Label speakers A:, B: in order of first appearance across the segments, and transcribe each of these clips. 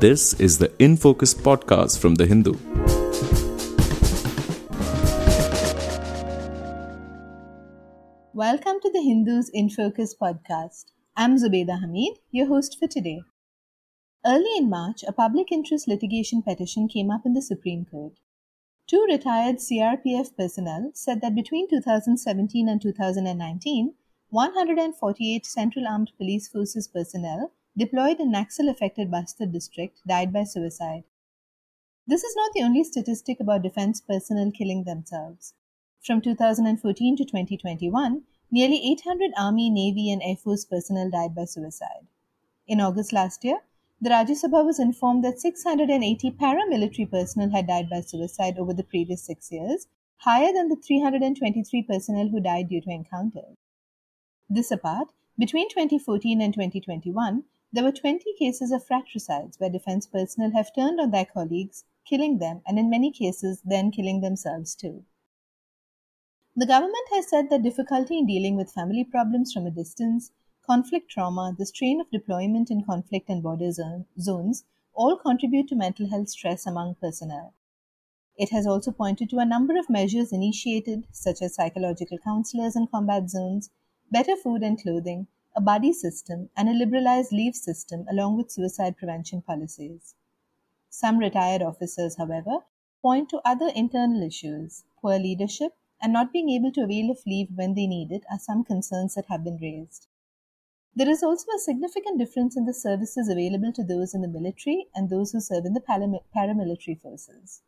A: This is the In Focus podcast from The Hindu.
B: Welcome to the Hindus in Focus podcast. I'm Zubeda Hamid, your host for today. Early in March, a public interest litigation petition came up in the Supreme Court. Two retired CRPF personnel said that between 2017 and 2019, 148 Central Armed Police Forces personnel deployed in Naxal affected Bastar district died by suicide. This is not the only statistic about defense personnel killing themselves. From 2014 to 2021, nearly 800 Army, Navy, and Air Force personnel died by suicide. In August last year, the Rajya Sabha was informed that 680 paramilitary personnel had died by suicide over the previous six years, higher than the 323 personnel who died due to encounters. This apart, between 2014 and 2021, there were 20 cases of fratricides where defense personnel have turned on their colleagues, killing them, and in many cases, then killing themselves too. The government has said that difficulty in dealing with family problems from a distance, conflict trauma, the strain of deployment in conflict and border zone, zones all contribute to mental health stress among personnel. It has also pointed to a number of measures initiated, such as psychological counselors in combat zones, better food and clothing, a buddy system, and a liberalized leave system, along with suicide prevention policies. Some retired officers, however, point to other internal issues. Poor leadership, and not being able to avail of leave when they need it are some concerns that have been raised. There is also a significant difference in the services available to those in the military and those who serve in the paramilitary forces.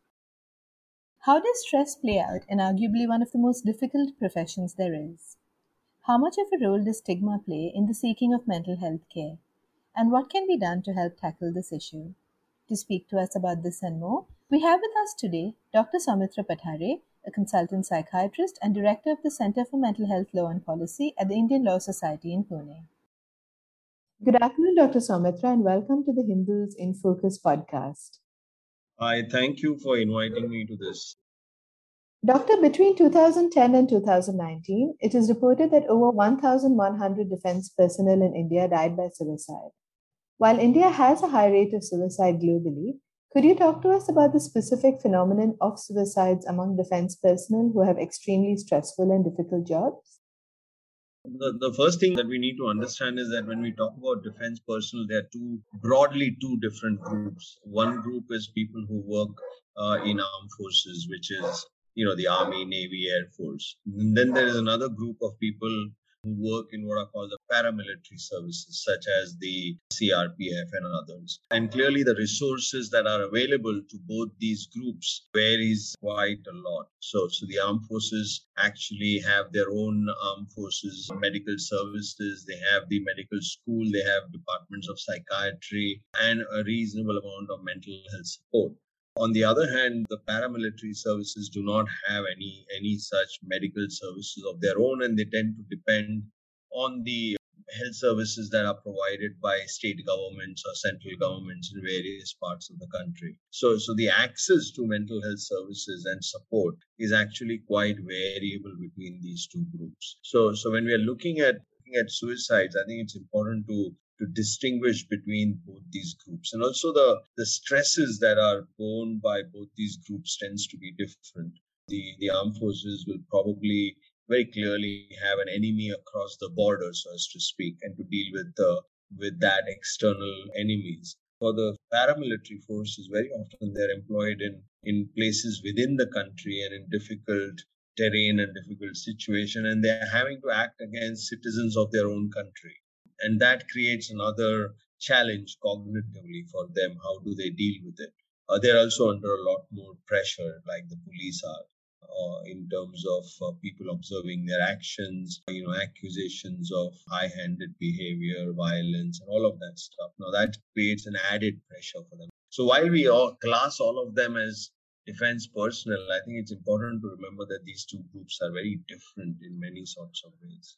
B: How does stress play out in arguably one of the most difficult professions there is? How much of a role does stigma play in the seeking of mental health care? And what can be done to help tackle this issue? To speak to us about this and more, we have with us today Dr. Soumitra Pathare, a consultant psychiatrist and director of the Center for Mental Health Law and Policy at the Indian Law Society in Pune. Good afternoon, Dr. Soumitra, and welcome to the Hindus in Focus podcast.
C: I thank you for inviting me to this.
B: Doctor, between 2010 and 2019, it is reported that over 1,100 defense personnel in India died by suicide. While India has a high rate of suicide globally, could you talk to us about the specific phenomenon of suicides among defense personnel who have extremely stressful and difficult jobs?
C: The, the first thing that we need to understand is that when we talk about defense personnel, there are two broadly two different groups. One group is people who work uh, in armed forces, which is you know the army, navy, air force. And then there is another group of people who work in what are called the paramilitary services, such as the CRPF and others. And clearly, the resources that are available to both these groups varies quite a lot. So, so the armed forces actually have their own armed forces medical services. They have the medical school. They have departments of psychiatry and a reasonable amount of mental health support. On the other hand, the paramilitary services do not have any any such medical services of their own, and they tend to depend on the health services that are provided by state governments or central governments in various parts of the country. So, so the access to mental health services and support is actually quite variable between these two groups. So, so when we are looking at looking at suicides, I think it's important to to distinguish between both these groups. And also the the stresses that are borne by both these groups tends to be different. The the armed forces will probably very clearly have an enemy across the border so as to speak and to deal with the with that external enemies. For the paramilitary forces very often they're employed in in places within the country and in difficult terrain and difficult situation and they're having to act against citizens of their own country and that creates another challenge cognitively for them. How do they deal with it? Uh, they're also under a lot more pressure like the police are uh, in terms of uh, people observing their actions you know accusations of high-handed behavior violence and all of that stuff. Now that creates an added pressure for them. So while we all class all of them as defense personnel i think it's important to remember that these two groups are very different in many sorts of ways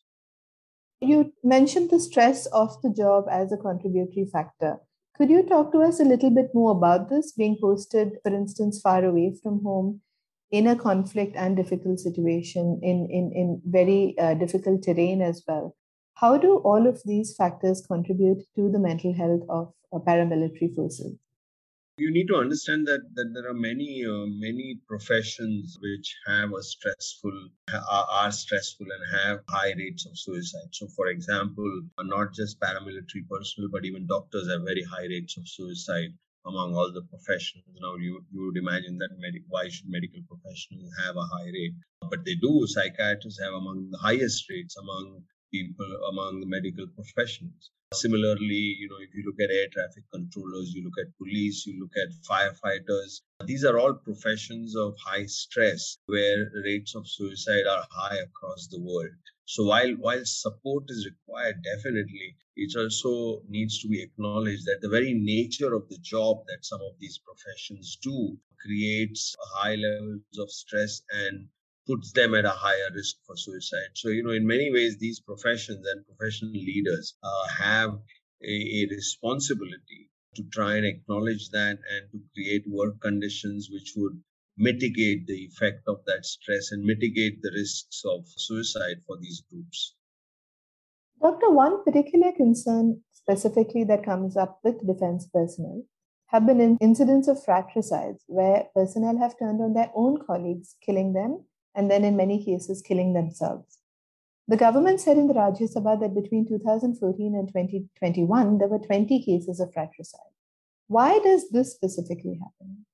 B: you mentioned the stress of the job as a contributory factor. Could you talk to us a little bit more about this, being posted, for instance, far away from home, in a conflict and difficult situation, in, in, in very uh, difficult terrain as well? How do all of these factors contribute to the mental health of uh, paramilitary forces?
C: You need to understand that, that there are many uh, many professions which have a stressful are, are, stressful and have high rates of suicide. So for example not just paramilitary personnel but even doctors have very high rates of suicide among all the professions. Now you, you would imagine that med- why should medical professionals have a high rate? But they do. Psychiatrists have among the highest rates among people among the medical professionals Similarly, you know, if you look at air traffic controllers, you look at police, you look at firefighters, these are all professions of high stress where rates of suicide are high across the world. So while while support is required, definitely, it also needs to be acknowledged that the very nature of the job that some of these professions do creates high levels of stress and puts them at a higher risk for suicide. So, you know, in many ways, these professions and professional leaders uh, have a, a, responsibility to try and acknowledge that and to create work conditions which would mitigate the effect of that stress and mitigate the risks of suicide for these groups.
B: Doctor, one particular concern specifically that comes up with defense personnel have been incidents of fratricides where personnel have turned on their own colleagues, killing them and then in many cases killing themselves. The government said in the Rajya Sabha that between 2014 and 2021, there were 20 cases of fratricide. Why does this specifically happen?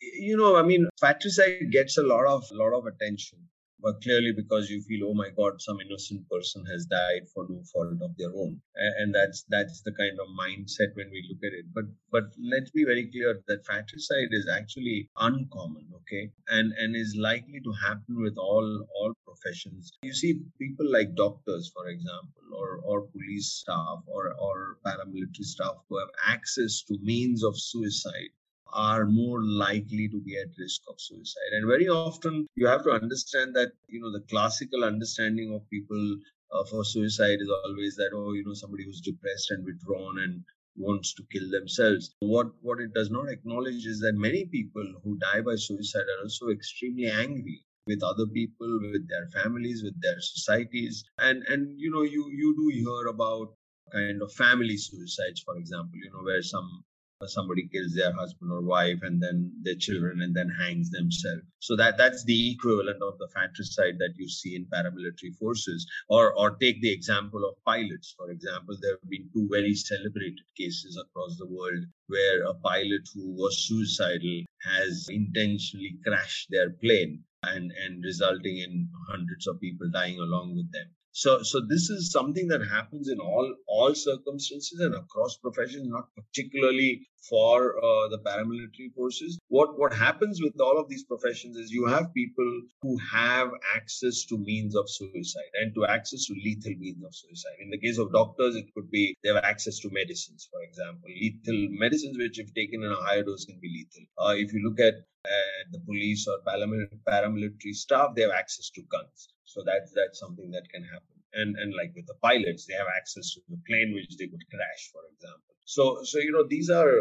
C: You know, I mean, fratricide gets a lot of lot of attention but clearly because you feel oh my god some innocent person has died for no fault of their own. And that's that's the kind of mindset when we look at it. But but let's be very clear that fratricide is actually uncommon okay? And and is likely to happen with all all professions. You see people like doctors for example or or police staff or or paramilitary staff who have access to means of suicide are more likely to be at risk of suicide. And very often you have to understand that, you know, the classical understanding of people uh, for suicide is always that, oh, you know, somebody who's depressed and withdrawn and wants to kill themselves. What what it does not acknowledge is that many people who die by suicide are also extremely angry with other people, with their families, with their societies. And and you know, you you do hear about kind of family suicides, for example, you know, where some Uh, somebody kills their husband or wife and then their children and then hangs themselves. So that that's the equivalent of the fratricide that you see in paramilitary forces or or take the example of pilots. For example there have been two very celebrated cases across the world where a pilot who was suicidal has intentionally crashed their plane and and resulting in hundreds of people dying along with them so, so this is something that happens in all all circumstances and across professions, not particularly for uh, the paramilitary forces. What what happens with all of these professions is you have people who have access to means of suicide and to access to lethal means of suicide. In the case of doctors, it could be they have access to medicines, for example, lethal medicines which, if taken in a higher dose, can be lethal. Uh, if you look at uh, the police or paramilitary staff, they have access to guns. So that's that's something that can happen. And and like with the pilots, they have access to the plane which they could crash, for example. So so you know these are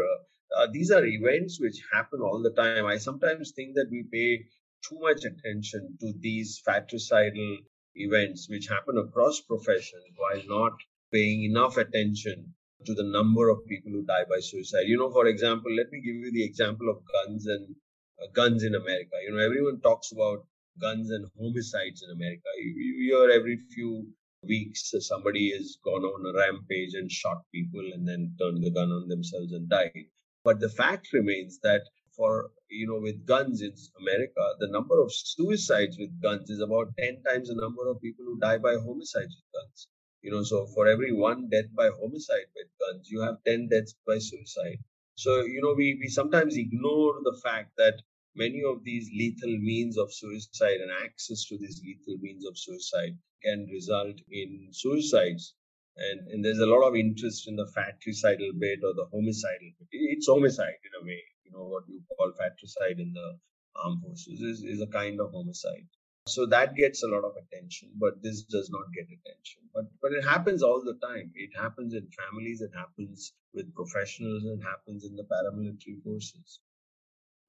C: uh, these are events which happen all the time. I sometimes think that we pay too much attention to these fratricidal events which happen across professions while not paying enough attention to the number of people who die by suicide. You know, for example, let me give you the example of guns and uh, guns in America. You know, everyone talks about guns and homicides in America. You, hear every few weeks somebody has gone on a rampage and shot people and then turned the gun on themselves and died. But the fact remains that for you know with guns in America, the number of suicides with guns is about ten times the number of people who die by homicides with guns. You know, so for every one death by homicide with guns, you have ten deaths by suicide. So you know, we we sometimes ignore the fact that many of these lethal means of suicide and access to these lethal means of suicide can result in suicides. And, and there's a lot of interest in the fratricidal bit or the homicidal bit. It's homicide in a way. You know, what you call fratricide in the armed forces is, is a kind of homicide. So that gets a lot of attention, but this does not get attention. But but it happens all the time. It happens in families, it happens with professionals, it happens in the paramilitary forces.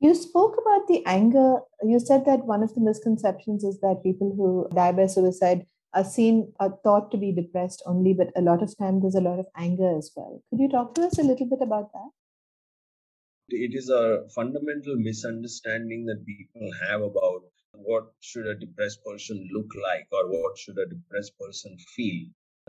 B: You spoke about the anger. You said that one of the misconceptions is that people who die by suicide are seen, are thought to be depressed only, but a lot of time there's a lot of anger as well. Could you talk to us a little bit about that?
C: it is a fundamental misunderstanding that people have about what should a depressed person look like or what should a depressed person feel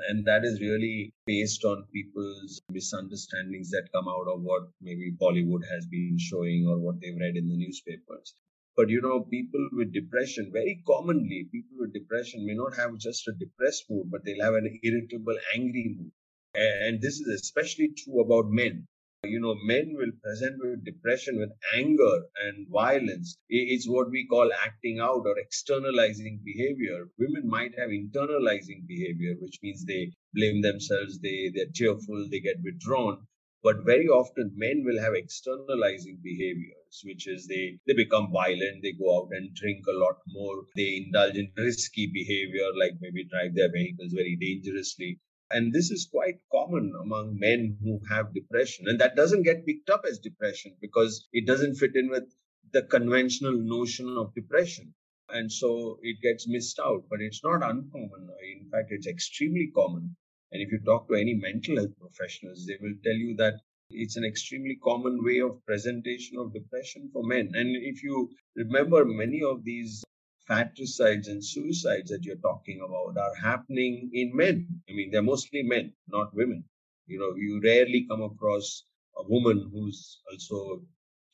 C: and that is really based on people's misunderstandings that come out of what maybe Bollywood has been showing or what they've read in the newspapers. But you know, people with depression, very commonly, people with depression may not have just a depressed mood, but they'll have an irritable, angry mood. And this is especially true about men you know, men will present with depression, with anger and violence. It's what we call acting out or externalizing behavior. Women might have internalizing behavior, which means they blame themselves, they, they're tearful, they get withdrawn. But very often men will have externalizing behaviors, which is they, they become violent, they go out and drink a lot more, they indulge in risky behavior, like maybe drive their vehicles very dangerously and this is quite common among men who have depression. And that doesn't get picked up as depression because it doesn't fit in with the conventional notion of depression. And so it gets missed out. But it's not uncommon. In fact, it's extremely common. And if you talk to any mental health professionals, they will tell you that it's an extremely common way of presentation of depression for men. And if you remember, many of these fratricides and suicides that you're talking about are happening in men. I mean, they're mostly men, not women. You know, you rarely come across a woman who's also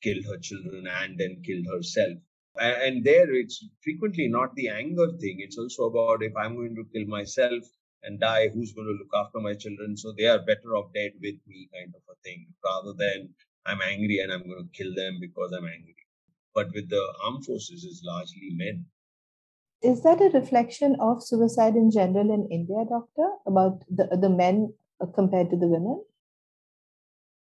C: killed her children and then killed herself. And there, it's frequently not the anger thing. It's also about if I'm going to kill myself and die, who's going to look after my children? So they are better off dead with me, kind of a thing, rather than I'm angry and I'm going to kill them because I'm angry. But with the armed forces, it's largely men.
B: Is that a reflection of suicide in general in India, doctor, about the, the men uh, compared to the women?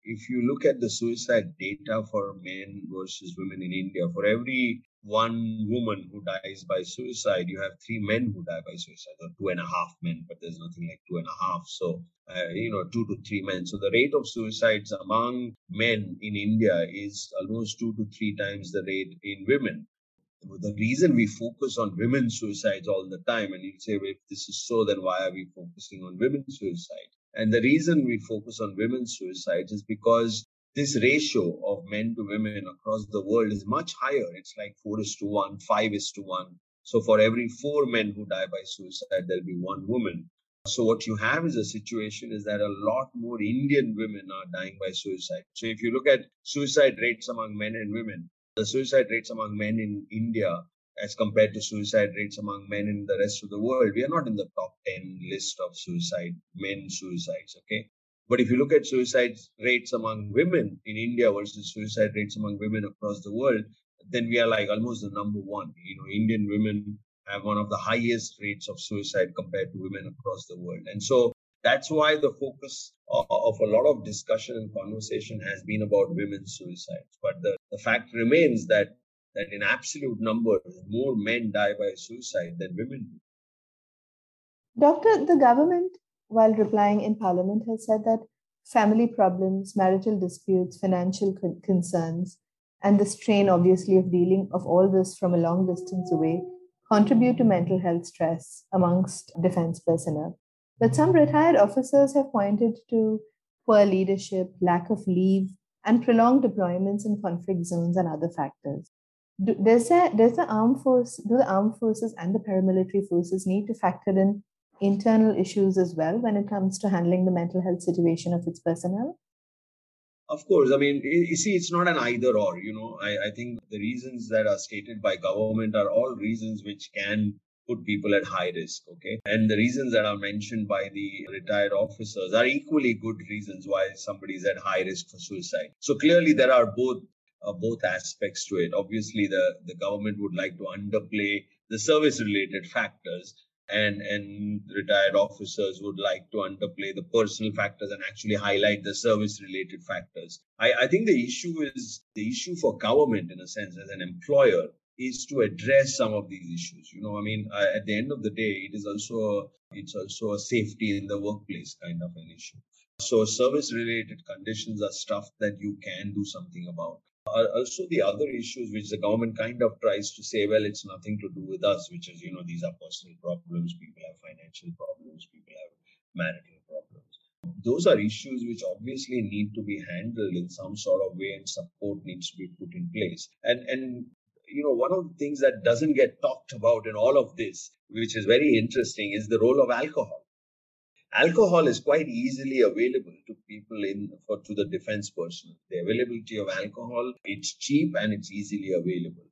C: If you look at the suicide data for men versus women in India, for every one woman who dies by suicide, you have three men who die by suicide, or two and a half men, but there's nothing like two and a half. So, uh, you know, two to three men. So the rate of suicides among men in India is almost two to three times the rate in women the reason we focus on women's suicides all the time, and you say, well, if this is so, then why are we focusing on women's suicide? And the reason we focus on women's suicides is because this ratio of men to women across the world is much higher. It's like four is to one, five is to one. So for every four men who die by suicide, there'll be one woman. So what you have is a situation is that a lot more Indian women are dying by suicide. So if you look at suicide rates among men and women, the suicide rates among men in India as compared to suicide rates among men in the rest of the world, we are not in the top 10 list of suicide, men suicides, okay? But if you look at suicide rates among women in India versus suicide rates among women across the world, then we are like almost the number one. You know, Indian women have one of the highest rates of suicide compared to women across the world. And so that's why the focus uh, of a lot of discussion and conversation has been about women's suicides. But the, the fact remains that that in absolute numbers, more men die by suicide than women do.
B: Doctor, the government, while replying in Parliament, has said that family problems, marital disputes, financial con- concerns, and the strain, obviously, of dealing of all this from a long distance away contribute to mental health stress amongst defense personnel. But some retired officers have pointed to poor leadership, lack of leave, and prolonged deployments in conflict zones and other factors. Do, does, that, does the armed force, do the armed forces and the paramilitary forces need to factor in internal issues as well when it comes to handling the mental health situation of its personnel?
C: Of course, I mean, you see, it's not an either or. You know, I, I think the reasons that are stated by government are all reasons which can put people at high risk. Okay. And the reasons that are mentioned by the retired officers are equally good reasons why somebody is at high risk for suicide. So clearly there are both uh, both aspects to it. Obviously, the, the government would like to underplay the service related factors and and retired officers would like to underplay the personal factors and actually highlight the service related factors I, I think the issue is the issue for government in a sense as an employer is to address some of these issues. You know, I mean, at the end of the day, it is also a, it's also a safety in the workplace kind of an issue. So service-related conditions are stuff that you can do something about. Also, the other issues which the government kind of tries to say, well, it's nothing to do with us, which is, you know, these are personal problems. People have financial problems. People have marital problems. Those are issues which obviously need to be handled in some sort of way and support needs to be put in place. And, and you know, one of the things that doesn't get talked about in all of this, which is very interesting, is the role of alcohol. Alcohol is quite easily available to people in for to the defense personnel. The availability of alcohol, it's cheap and it's easily available.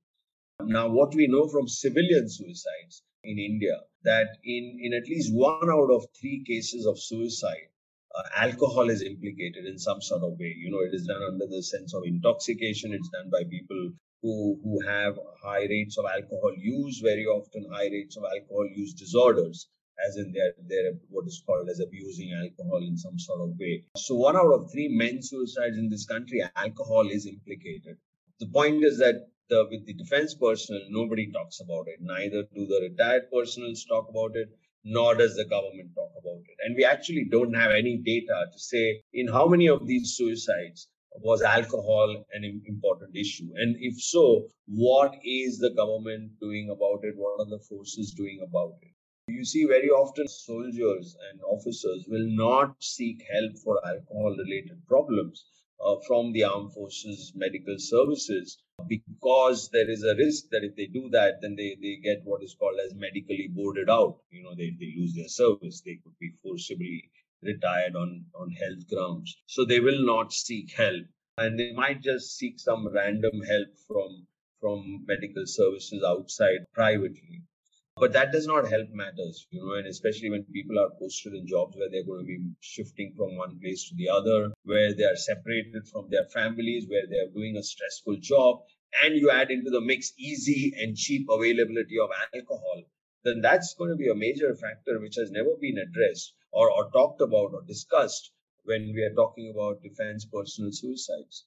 C: Now, what we know from civilian suicides in India, that in, in at least one out of three cases of suicide, uh, alcohol is implicated in some sort of way. You know, it is done under the sense of intoxication. It's done by people who, who have high rates of alcohol use, very often high rates of alcohol use disorders, as in they're, they're what is called as abusing alcohol in some sort of way. So one out of three men suicides in this country, alcohol is implicated. The point is that the, with the defense personnel, nobody talks about it. Neither do the retired personnel talk about it, nor does the government talk about it. And we actually don't have any data to say in how many of these suicides was alcohol an important issue? And if so, what is the government doing about it? What are the forces doing about it? You see, very often soldiers and officers will not seek help for alcohol related problems uh, from the armed forces medical services because there is a risk that if they do that, then they, they get what is called as medically boarded out. You know, they, they lose their service. They could be forcibly retired on, on health grounds. So they will not seek help. And they might just seek some random help from from medical services outside privately. But that does not help matters, you know, and especially when people are posted in jobs where they're going to be shifting from one place to the other, where they are separated from their families, where they are doing a stressful job, and you add into the mix easy and cheap availability of alcohol, then that's going to be a major factor which has never been addressed or, or talked about or discussed when we are talking about defense personal suicides.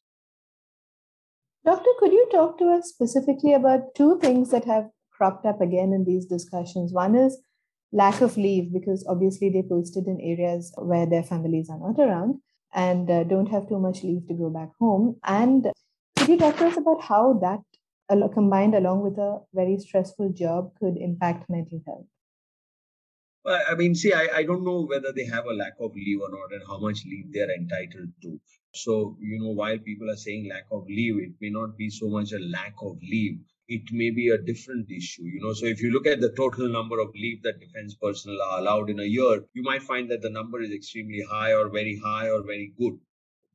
B: Doctor, could you talk to us specifically about two things that have cropped up again in these discussions. One is lack of leave, because obviously they posted in areas where their families are not around and uh, don't have too much leave to go back home. And could you talk to us about how that combined along with a very stressful job could impact mental health?
C: I mean, see, I, I don't know whether they have a lack of leave or not and how much leave they're entitled to. So, you know, while people are saying lack of leave, it may not be so much a lack of leave it may be a different issue. You know, so if you look at the total number of leave that defense personnel are allowed in a year, you might find that the number is extremely high or very high or very good.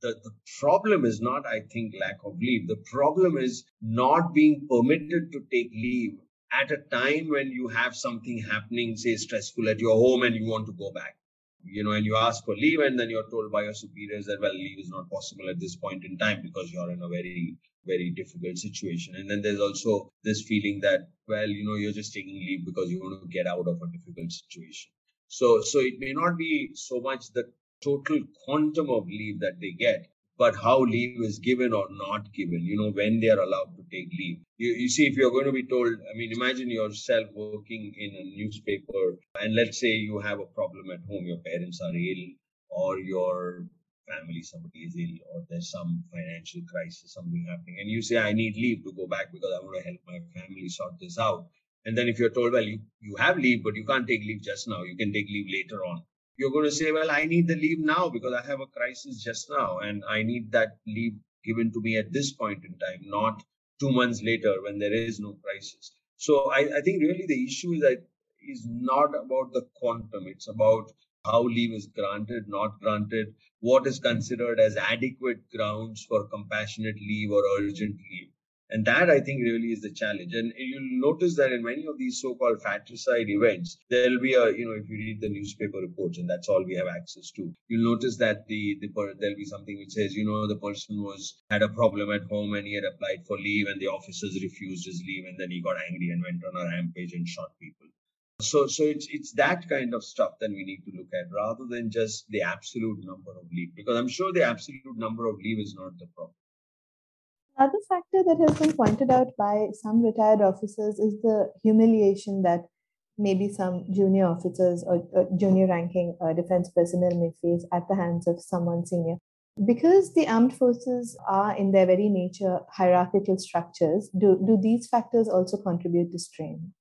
C: The, the problem is not, I think, lack of leave. The problem is not being permitted to take leave at a time when you have something happening, say stressful at your home and you want to go back you know, and you ask for leave, and then you're told by your superiors that, well, leave is not possible at this point in time because you're in a very, very difficult situation. And then there's also this feeling that, well, you know, you're just taking leave because you want to get out of a difficult situation. So, so it may not be so much the total quantum of leave that they get, but how leave is given or not given, you know, when they are allowed to take leave. You, you see, if you're going to be told, I mean, imagine yourself working in a newspaper, and let's say you have a problem at home, your parents are ill, or your family, somebody is ill, or there's some financial crisis, something happening, and you say, I need leave to go back because I want to help my family sort this out. And then if you're told, well, you, you have leave, but you can't take leave just now, you can take leave later on you're going to say, well, I need the leave now because I have a crisis just now and I need that leave given to me at this point in time, not two months later when there is no crisis. So I, I think really the issue is that is not about the quantum. It's about how leave is granted, not granted, what is considered as adequate grounds for compassionate leave or urgent leave. And that I think really is the challenge. And you'll notice that in many of these so-called fratricide events, there'll be a, you know, if you read the newspaper reports, and that's all we have access to, you'll notice that the, the there'll be something which says, you know, the person was had a problem at home and he had applied for leave and the officers refused his leave and then he got angry and went on a rampage and shot people. So, so it's it's that kind of stuff that we need to look at rather than just the absolute number of leave, because I'm sure the absolute number of leave is not the problem.
B: Another factor that has been pointed out by some retired officers is the humiliation that maybe some junior officers or, or junior ranking uh, defense personnel may face at the hands of someone senior. Because the armed forces are, in their very nature, hierarchical structures, do, do these factors also contribute to strain?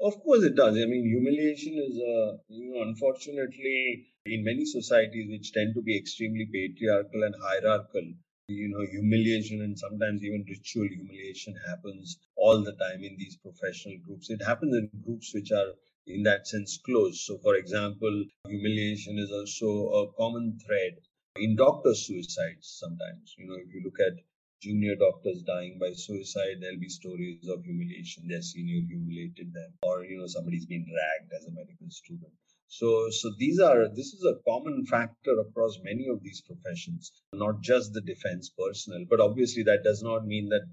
C: Of course, it does. I mean, humiliation is, uh, you know, unfortunately, in many societies which tend to be extremely patriarchal and hierarchical, you know, humiliation and sometimes even ritual humiliation happens all the time in these professional groups. It happens in groups which are, in that sense, close. So, for example, humiliation is also a common thread in doctor suicides sometimes. You know, if you look at junior doctors dying by suicide, there'll be stories of humiliation. Their senior humiliated them, or you know, somebody's been ragged as a medical student. So, so these are this is a common factor across many of these professions, not just the defense personnel. But obviously, that does not mean that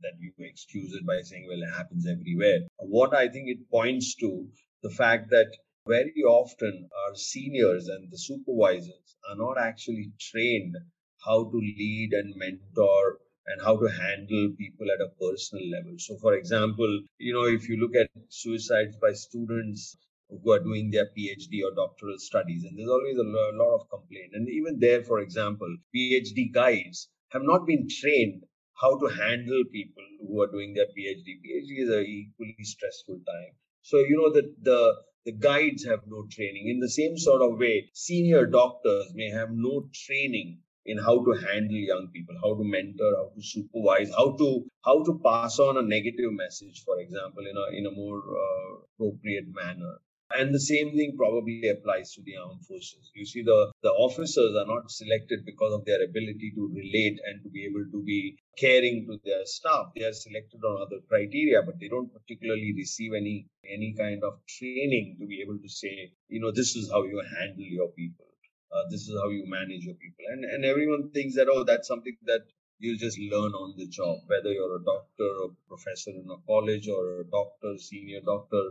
C: that you excuse it by saying, well, it happens everywhere. What I think it points to the fact that very often our seniors and the supervisors are not actually trained how to lead and mentor and how to handle people at a personal level. So, for example, you know, if you look at suicides by students who are doing their PhD or doctoral studies, and there's always a lot of complaint. And even there, for example, PhD guides have not been trained how to handle people who are doing their PhD. PhD is a equally stressful time. So, you know, that the the guides have no training. In the same sort of way, senior doctors may have no training in how to handle young people, how to mentor, how to supervise, how to how to pass on a negative message, for example, in a in a more uh, appropriate manner. And the same thing probably applies to the armed forces. You see, the, the officers are not selected because of their ability to relate and to be able to be caring to their staff. They are selected on other criteria, but they don't particularly receive any any kind of training to be able to say, you know, this is how you handle your people uh, this is how you manage your people and and everyone thinks that oh that's something that you just learn on the job whether you're a doctor or professor in a college or a doctor senior doctor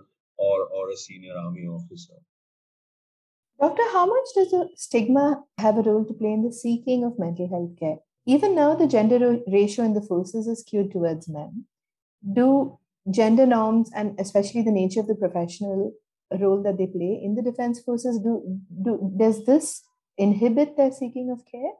C: or or a senior army officer
B: doctor how much does the stigma have a role to play in the seeking of mental health care even now the gender ratio in the forces is skewed towards men do gender norms and especially the nature of the professional role that they play in the defense forces do, do does this inhibit their seeking of care?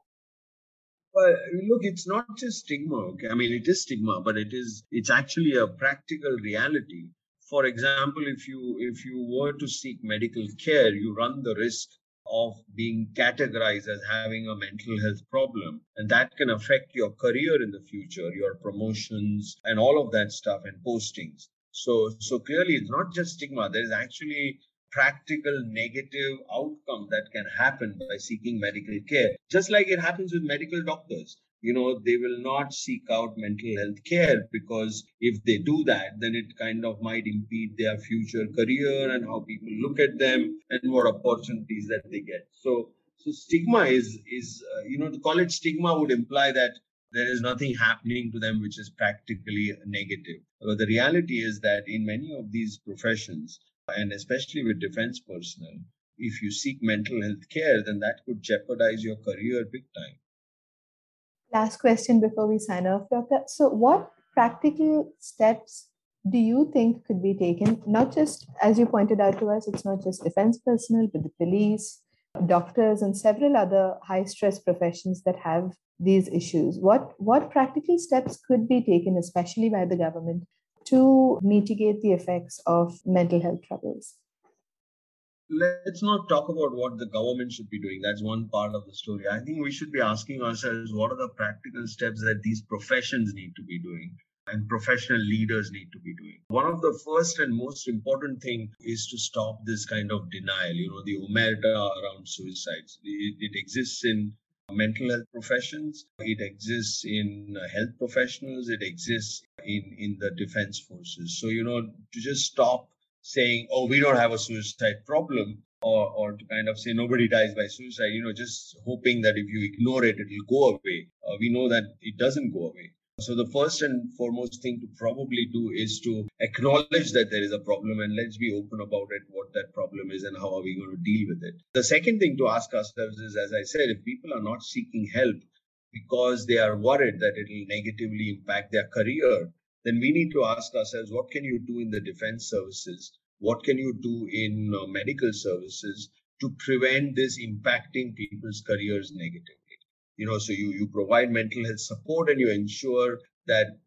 C: Well, look, it's not just stigma. Okay? I mean, it is stigma, but it is it's actually a practical reality. For example, if you if you were to seek medical care, you run the risk of being categorized as having a mental health problem, and that can affect your career in the future, your promotions, and all of that stuff, and postings. So, so clearly, it's not just stigma. There is actually practical negative outcome that can happen by seeking medical care. Just like it happens with medical doctors. You know, they will not seek out mental health care because if they do that, then it kind of might impede their future career and how people look at them and what opportunities that they get. So, so stigma is is uh, you know to call it stigma would imply that there is nothing happening to them which is practically negative. But the reality is that in many of these professions, and especially with defense personnel, if you seek mental health care, then that could jeopardize your career big time.
B: Last question before we sign off, Doctor. So, what practical steps do you think could be taken? Not just, as you pointed out to us, it's not just defense personnel, but the police, doctors, and several other high stress professions that have these issues. What, what practical steps could be taken, especially by the government, to mitigate the effects of mental health troubles?
C: Let's not talk about what the government should be doing. That's one part of the story. I think we should be asking ourselves what are the practical steps that these professions need to be doing and professional leaders need to be doing. One of the first and most important thing is to stop this kind of denial, you know, the omerta around suicides. It, it exists in mental health professions. It exists in health professionals. It exists in, in the defense forces. So, you know, to just stop saying, oh, we don't have a suicide problem, or, or to kind of say nobody dies by suicide, you know, just hoping that if you ignore it, it'll go away. Uh, we know that it doesn't go away. So the first and foremost thing to probably do is to acknowledge that there is a problem and let's be open about it, what that problem is and how are we going to deal with it. The second thing to ask ourselves is, as I said, if people are not seeking help because they are worried that it will negatively impact their career, then we need to ask ourselves, what can you do in the defense services? What can you do in uh, medical services to prevent this impacting people's careers negatively? you know so you you provide mental health support and you ensure that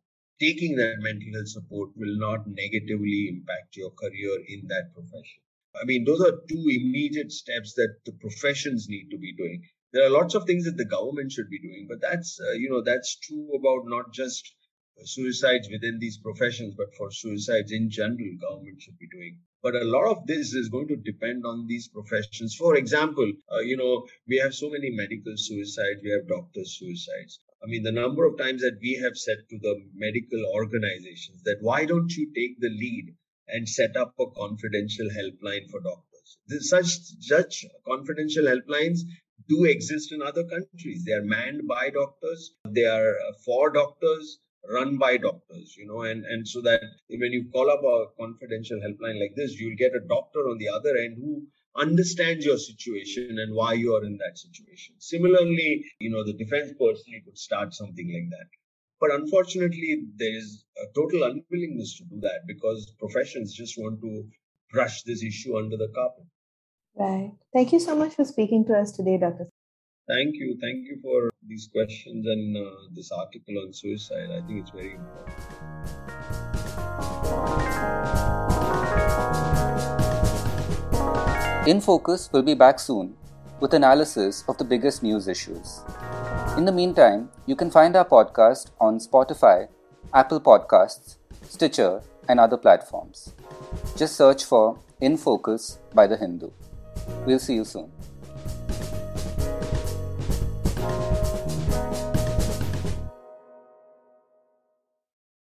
C: taking that mental health support will not negatively impact your career in that profession. I mean, those are two immediate steps that the professions need to be doing. There are lots of things that the government should be doing, but that's, uh, you know, that's true about not just suicides within these professions, but for suicides in general, government should be doing. But a lot of this is going to depend on these professions. For example, uh, you know, we have so many medical suicides, we have doctors' suicides. I mean, the number of times that we have said to the medical organizations that why don't you take the lead and set up a confidential helpline for doctors? This, such such confidential helplines do exist in other countries. They are manned by doctors. They are uh, for doctors run by doctors, you know, and, and so that when you call up a confidential helpline like this, you'll get a doctor on the other end who understands your situation and why you are in that situation. Similarly, you know, the defense person could start something like that. But unfortunately, there is a total unwillingness to do that because professions just want to brush this issue under the carpet.
B: Right. Thank you so much for speaking to us today, Dr.
C: Thank you. Thank you for these questions and uh, this article on suicide. I think it's very important.
D: In Focus will be back soon with analysis of the biggest news issues. In the meantime, you can find our podcast on Spotify, Apple Podcasts, Stitcher, and other platforms. Just search for In Focus by The Hindu. We'll see you soon.